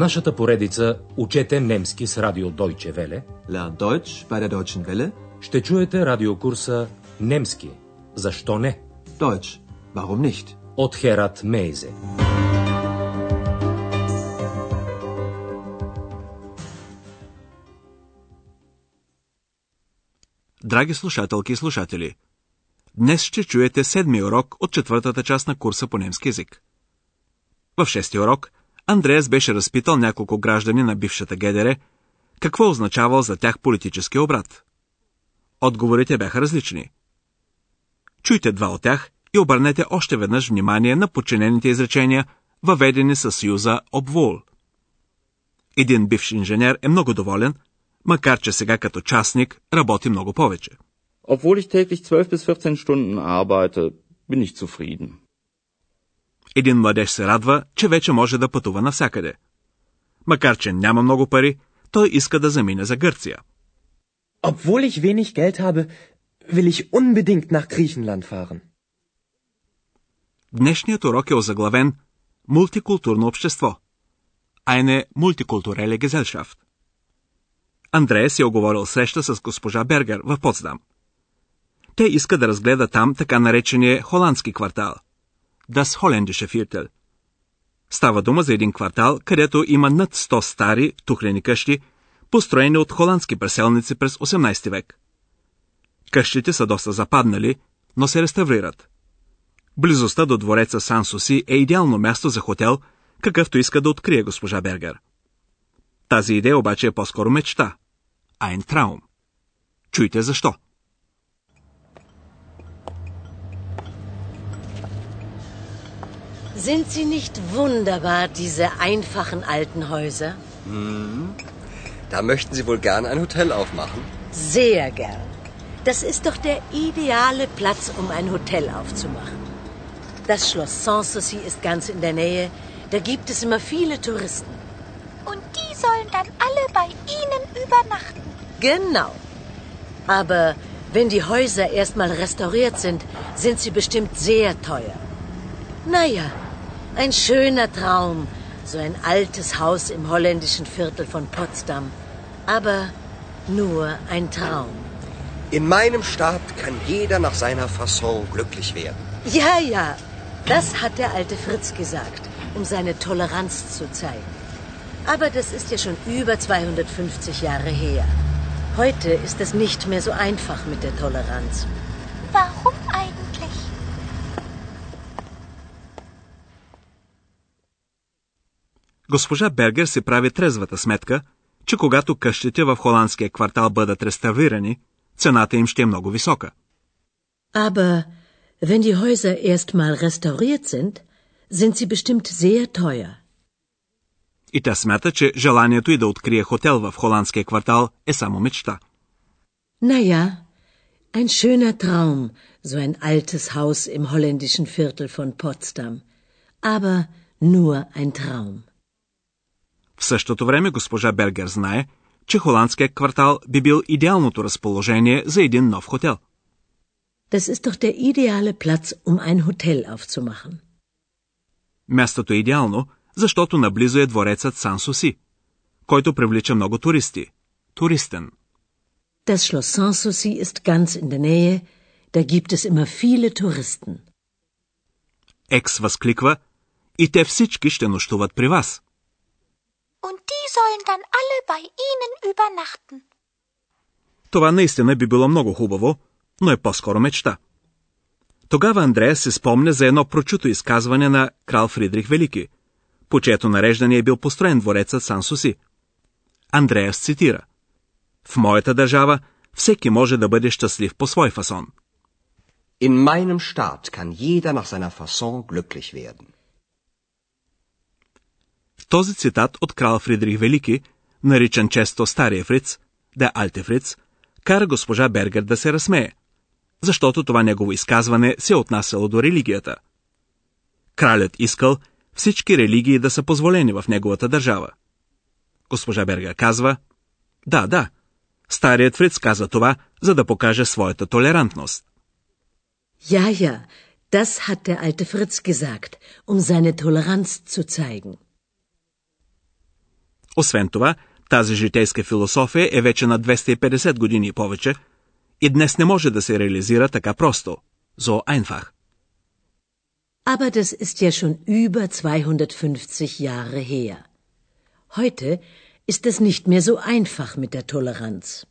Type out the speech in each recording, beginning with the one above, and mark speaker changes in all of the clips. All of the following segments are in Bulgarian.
Speaker 1: нашата поредица Учете немски с радио Deutsche Welle
Speaker 2: Lern Deutsch bei der Deutschen Welle.
Speaker 1: ще чуете радиокурса Немски. Защо не?
Speaker 2: Deutsch. Warum nicht?
Speaker 1: От Херат Мейзе.
Speaker 3: Драги слушателки и слушатели, днес ще чуете седми урок от четвъртата част на курса по немски язик. В шести урок Андреас беше разпитал няколко граждани на бившата ГДР какво означавал за тях политически обрат. Отговорите бяха различни. Чуйте два от тях и обърнете още веднъж внимание на подчинените изречения, въведени със съюза обвол. Един бивш инженер е много доволен, макар че сега като частник работи много повече.
Speaker 4: Obwohl ich täglich 12 bis 14 Stunden arbeite, bin ich zufrieden.
Speaker 3: Един младеж се радва, че вече може да пътува навсякъде. Макар че няма много пари, той иска да замине за Гърция.
Speaker 5: Obwohl ich wenig Geld habe, will ich unbedingt nach Griechenland fahren.
Speaker 3: Днешният урок е озаглавен Мултикултурно общество. Eine multikulturelle Gesellschaft. Андреас е оговорил среща с госпожа Бергер в Потсдам. Те иска да разгледа там така наречения холандски квартал. Das Holländische Viertel. Става дума за един квартал, където има над 100 стари, тухлени къщи, построени от холандски преселници през 18 век. Къщите са доста западнали, но се реставрират. Близостта до двореца Сан Суси е идеално място за хотел, какъвто иска да открие госпожа Бергер. Тази идея обаче е по-скоро мечта. Ein Traum. Чуйте защо.
Speaker 6: Sind sie nicht wunderbar, diese einfachen alten Häuser?
Speaker 7: Da möchten Sie wohl gern ein Hotel aufmachen?
Speaker 6: Sehr gern. Das ist doch der ideale Platz, um ein Hotel aufzumachen. Das Schloss Sanssouci ist ganz in der Nähe. Da gibt es immer viele Touristen.
Speaker 8: Und die sollen dann alle bei Ihnen übernachten.
Speaker 6: Genau. Aber wenn die Häuser erstmal restauriert sind, sind sie bestimmt sehr teuer. Naja, ein schöner Traum, so ein altes Haus im holländischen Viertel von Potsdam. Aber nur ein Traum.
Speaker 7: In meinem Staat kann jeder nach seiner Fasson glücklich werden.
Speaker 6: Ja, ja, das hat der alte Fritz gesagt, um seine Toleranz zu zeigen. Aber das ist ja schon über 250 Jahre her. Heute ist es nicht mehr so einfach mit der Toleranz.
Speaker 8: Warum
Speaker 3: Госпожа Бергер си прави трезвата сметка, че когато къщите в холандския квартал бъдат реставрирани, цената им ще е много висока.
Speaker 6: Aber wenn die Häuser erstmal restauriert sind, sind sie bestimmt sehr teuer.
Speaker 3: И тя смята, че желанието и да открие хотел в холандския квартал е само мечта.
Speaker 6: Naja, ein schöner Traum, so ein altes Haus im holländischen Viertel von Potsdam. Aber nur ein Traum.
Speaker 3: В същото време госпожа Бергер знае, че холандският квартал би бил идеалното разположение за един нов хотел.
Speaker 6: Das ist doch der ideale Platz, um ein Hotel aufzumachen.
Speaker 3: Мястото е идеално, защото наблизо е дворецът Сан Суси, който привлича много туристи. Туристен.
Speaker 6: Das Schloss Sanssouci ist ganz in der Nähe. Da gibt es immer viele Touristen.
Speaker 3: Екс възкликва и те всички ще нощуват при вас.
Speaker 8: Und die sollen dann alle bei Ihnen übernachten.
Speaker 3: Това наистина би било много хубаво, но е по-скоро мечта. Тогава Андрея се спомня за едно прочуто изказване на крал Фридрих Велики, по чието нареждане е бил построен дворецът Сан Суси. Андреас цитира В моята държава всеки може да бъде щастлив по свой фасон.
Speaker 7: In meinem Staat kann jeder nach seiner Fasson glücklich werden.
Speaker 3: Този цитат от крал Фридрих Велики, наричан често Стария Фриц, да Алте Фриц, кара госпожа Бергер да се разсмее, защото това негово изказване се е отнасяло до религията. Кралят искал всички религии да са позволени в неговата държава. Госпожа Бергер казва, да, да, старият Фриц каза това, за да покаже своята толерантност.
Speaker 6: Ja, ja, das hat der alte Fritz gesagt, um seine Toleranz zu zeigen.
Speaker 3: Освен това, тази житейска философия е вече на 250 години и повече и днес не може да се реализира така просто. So einfach.
Speaker 6: Aber das ist ja schon über 250 Jahre her. Heute ist es nicht mehr so einfach mit der Toleranz.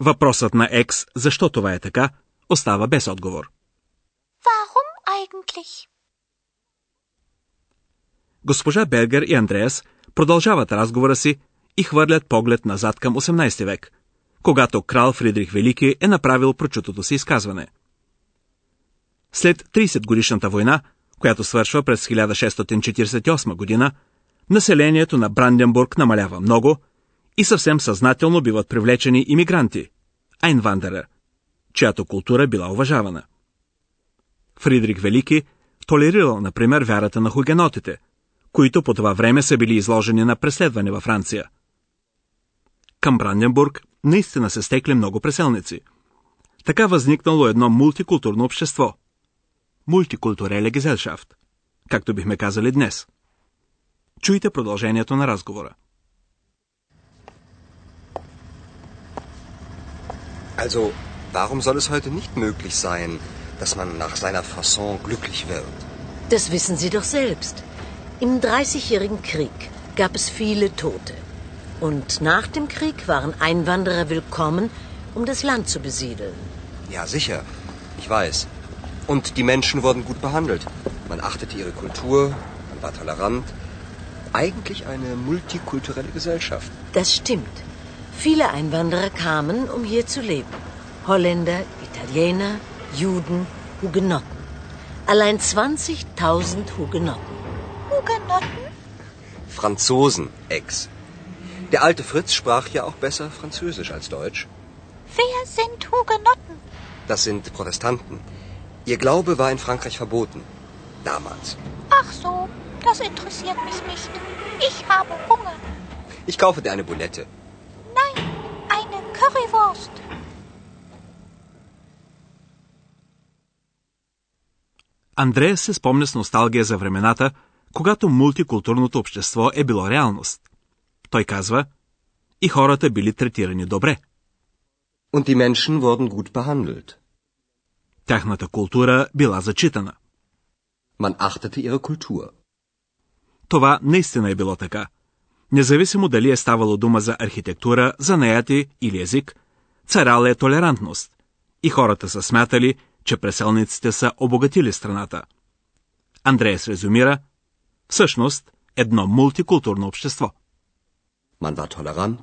Speaker 3: Въпросът на Екс, защо това е така, остава без отговор.
Speaker 8: Warum eigentlich?
Speaker 3: Госпожа Бергер и Андреас продължават разговора си и хвърлят поглед назад към 18 век, когато крал Фридрих Велики е направил прочутото си изказване. След 30 годишната война, която свършва през 1648 година, населението на Бранденбург намалява много и съвсем съзнателно биват привлечени иммигранти, Айнвандера, чиято култура била уважавана. Фридрих Велики толерирал, например, вярата на хугенотите, които по това време са били изложени на преследване във Франция. Към Бранденбург наистина се стекли много преселници. Така възникнало едно мултикултурно общество. Мултикултуреле Гезелшафт, както бихме казали днес. Чуйте продължението на разговора.
Speaker 7: Also, warum soll es heute nicht möglich sein, dass man nach seiner Fasson glücklich wird?
Speaker 6: Das wissen Sie doch selbst. Im Dreißigjährigen Krieg gab es viele Tote. Und nach dem Krieg waren Einwanderer willkommen, um das Land zu besiedeln.
Speaker 7: Ja, sicher. Ich weiß. Und die Menschen wurden gut behandelt. Man achtete ihre Kultur, man war tolerant. Eigentlich eine multikulturelle Gesellschaft.
Speaker 6: Das stimmt. Viele Einwanderer kamen, um hier zu leben. Holländer, Italiener, Juden, Hugenotten. Allein 20.000 Hugenotten.
Speaker 8: Hugenotten?
Speaker 7: Franzosen, Ex. Der alte Fritz sprach ja auch besser Französisch als Deutsch.
Speaker 8: Wer sind Hugenotten?
Speaker 7: Das sind Protestanten. Ihr Glaube war in Frankreich verboten. Damals.
Speaker 8: Ach so, das interessiert mich nicht. Ich habe Hunger.
Speaker 7: Ich kaufe dir eine Bulette.
Speaker 8: Nein, eine Currywurst.
Speaker 3: Андрея се спомня с носталгия за времената, когато мултикултурното общество е било реалност. Той казва, и хората били третирани добре.
Speaker 7: Und die Menschen wurden gut behandelt.
Speaker 3: Тяхната култура била зачитана.
Speaker 7: Man achtete ihre Kultur.
Speaker 3: Това наистина е било така. Независимо дали е ставало дума за архитектура, занаяти или език, царала е толерантност. И хората са смятали, че преселниците са обогатили страната. Андреас резюмира, всъщност едно мултикултурно общество.
Speaker 7: Man war tolerant.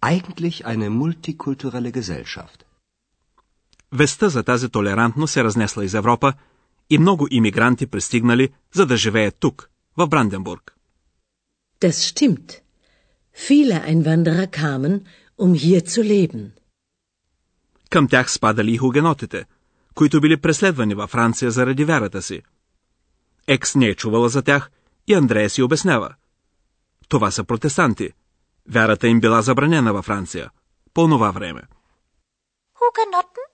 Speaker 7: Eigentlich eine multikulturelle Gesellschaft.
Speaker 3: Вестта за тази толерантност се разнесла из Европа и много иммигранти пристигнали, за да живеят тук, в Бранденбург.
Speaker 6: Das stimmt. Viele Einwanderer kamen, um hier zu leben.
Speaker 3: Към тях спадали и хугенотите, които били преследвани във Франция заради вярата си. Екс не е чувала за тях и Андрея си обяснява. Това са протестанти. Вярата им била забранена във Франция. По това време.
Speaker 8: Hugenotten?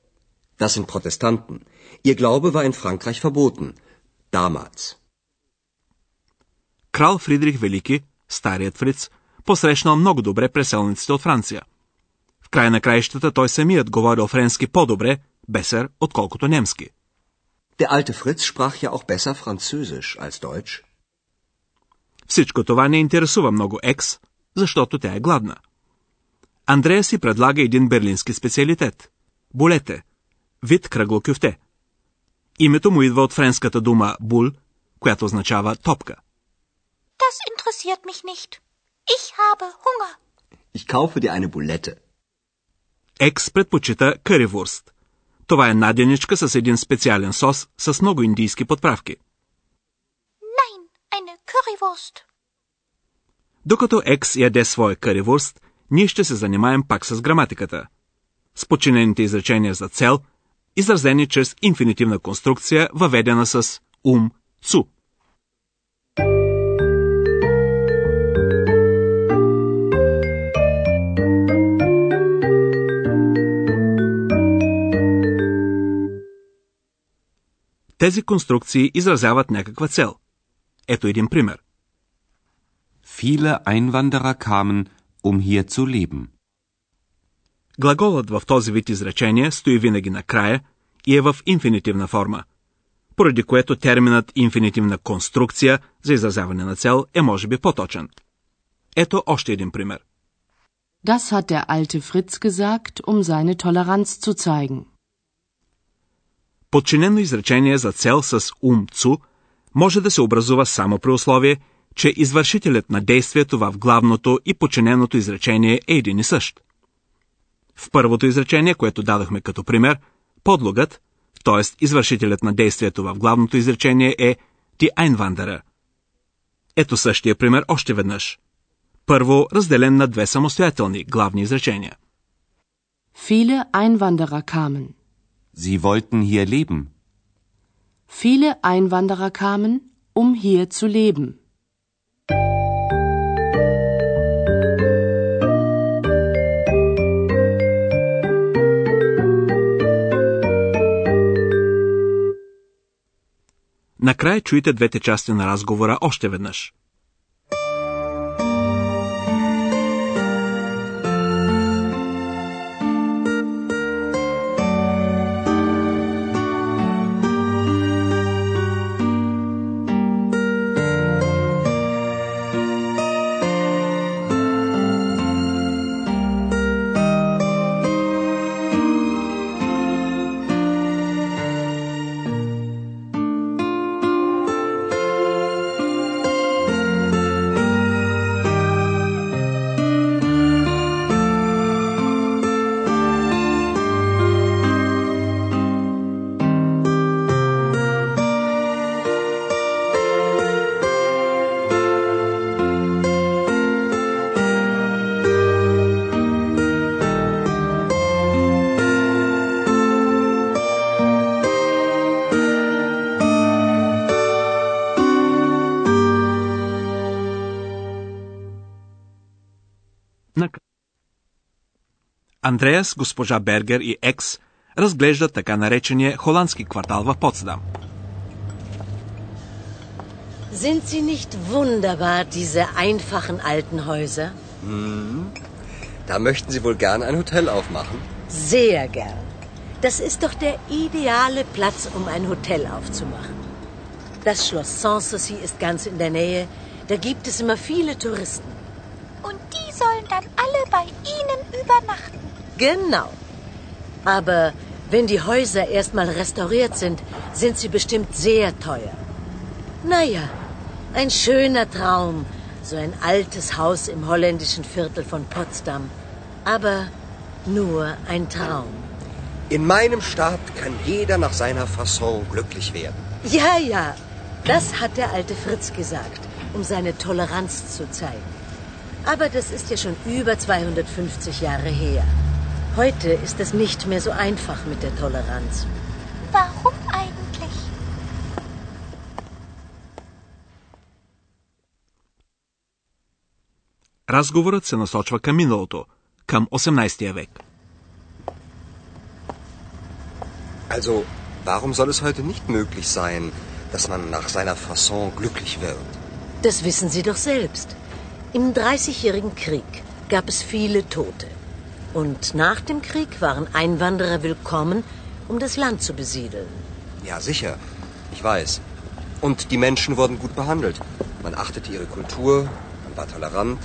Speaker 7: Das sind Protestanten. Ihr Glaube war in Frankreich verboten. Damals.
Speaker 3: Крал Фридрих Велики, старият фриц, посрещнал много добре преселниците от Франция. В край на краищата той самият говорил френски по-добре, бесер, отколкото немски.
Speaker 7: Der alte Fritz sprach ja auch besser Französisch als Deutsch.
Speaker 3: Всичко това не интересува много Екс, защото тя е гладна. Андрея си предлага един берлински специалитет – булете, вид кръгло кюфте. Името му идва от френската дума бул, която означава топка.
Speaker 8: Das interessiert mich nicht. Ich habe Hunger.
Speaker 7: Ich kaufe dir eine Bulette.
Speaker 3: Екс предпочита къривурст. Това е надяничка с един специален сос с много индийски подправки.
Speaker 8: Nein, eine Currywurst.
Speaker 3: Докато Екс яде своя къривурст, ние ще се занимаем пак с граматиката. С подчинените изречения за цел, изразени чрез инфинитивна конструкция, въведена с ум, цу. Тези конструкции изразяват някаква цел. Ето един пример.
Speaker 9: Viele Einwanderer kamen, um hier zu leben.
Speaker 3: Глаголът в този вид изречение стои винаги накрая и е в инфинитивна форма, поради което терминът инфинитивна конструкция за изразяване на цел е може би по-точен. Ето още един пример.
Speaker 10: Das hat der alte Fritz gesagt, um seine Toleranz zu zeigen.
Speaker 3: Подчинено изречение за цел с ум цу може да се образува само при условие, че извършителят на действието в главното и подчиненото изречение е един и същ. В първото изречение, което дадохме като пример, подлогът, т.е. извършителят на действието в главното изречение е die Einwanderer. Ето същия пример още веднъж. Първо разделен на две самостоятелни главни изречения.
Speaker 10: Viele Einwanderer kamen.
Speaker 9: Sie wollten hier leben.
Speaker 10: Viele Einwanderer kamen, um hier zu leben.
Speaker 3: Накрая чуйте двете части на разговора още веднъж. Андреас, госпожа Бергер и Екс разглеждат така наречения холандски квартал в Потсдам.
Speaker 6: Sind sie nicht wunderbar, diese einfachen alten Häuser?
Speaker 7: Hm. Da möchten Sie wohl gern ein Hotel aufmachen?
Speaker 6: Sehr gern. Das ist doch der ideale Platz, um ein Hotel aufzumachen. Das Schloss Sanssouci ist ganz in der Nähe. Da gibt es immer viele Touristen.
Speaker 8: Und die sollen dann alle bei Ihnen übernachten.
Speaker 6: Genau. Aber wenn die Häuser erstmal restauriert sind, sind sie bestimmt sehr teuer. Naja, ein schöner Traum, so ein altes Haus im holländischen Viertel von Potsdam. Aber nur ein Traum.
Speaker 7: In meinem Staat kann jeder nach seiner Fasson glücklich werden.
Speaker 6: Ja, ja, das hat der alte Fritz gesagt, um seine Toleranz zu zeigen. Aber das ist ja schon über 250 Jahre her. Heute ist es nicht mehr so einfach mit der Toleranz.
Speaker 8: Warum eigentlich?
Speaker 3: Разговорът се насочва към миналото, към 18 век.
Speaker 7: Also, warum soll es heute nicht möglich sein, dass man nach seiner Fasson glücklich wird?
Speaker 6: Das wissen Sie doch selbst. Im Dreißigjährigen Krieg gab es viele Tote. Und nach dem Krieg waren Einwanderer willkommen, um das Land zu besiedeln.
Speaker 7: Ja, sicher. Ich weiß. Und die Menschen wurden gut behandelt. Man achtete ihre Kultur, man war tolerant.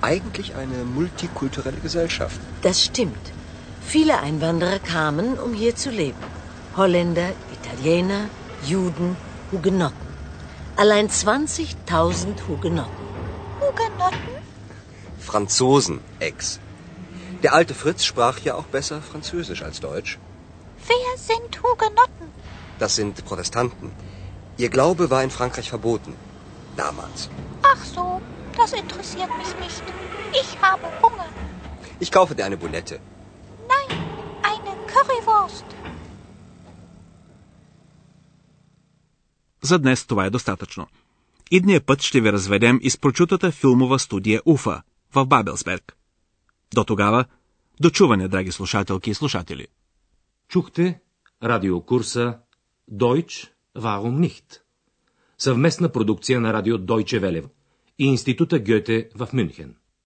Speaker 7: Eigentlich eine multikulturelle Gesellschaft.
Speaker 6: Das stimmt. Viele Einwanderer kamen, um hier zu leben. Holländer, Italiener, Juden, Hugenotten. Allein 20.000 Hugenotten.
Speaker 8: Hugenotten?
Speaker 7: Franzosen, Ex. Der alte Fritz sprach ja auch besser Französisch als Deutsch.
Speaker 8: Wer sind Hugenotten?
Speaker 7: Das sind Protestanten. Ihr Glaube war in Frankreich verboten. Damals.
Speaker 8: Ach so, das interessiert mich nicht. Ich habe Hunger.
Speaker 7: Ich kaufe dir eine Bulette.
Speaker 8: Nein, eine Currywurst.
Speaker 3: За днес това е достатъчно. Идния път ще ви разведем из прочутата филмова студия Уфа в Бабелсберг. До тогава, дочуване, драги слушателки и слушатели.
Speaker 1: Чухте радиокурса Deutsch, warum nicht? Съвместна продукция на радио Deutsche Welle и Института Гьоте в Мюнхен.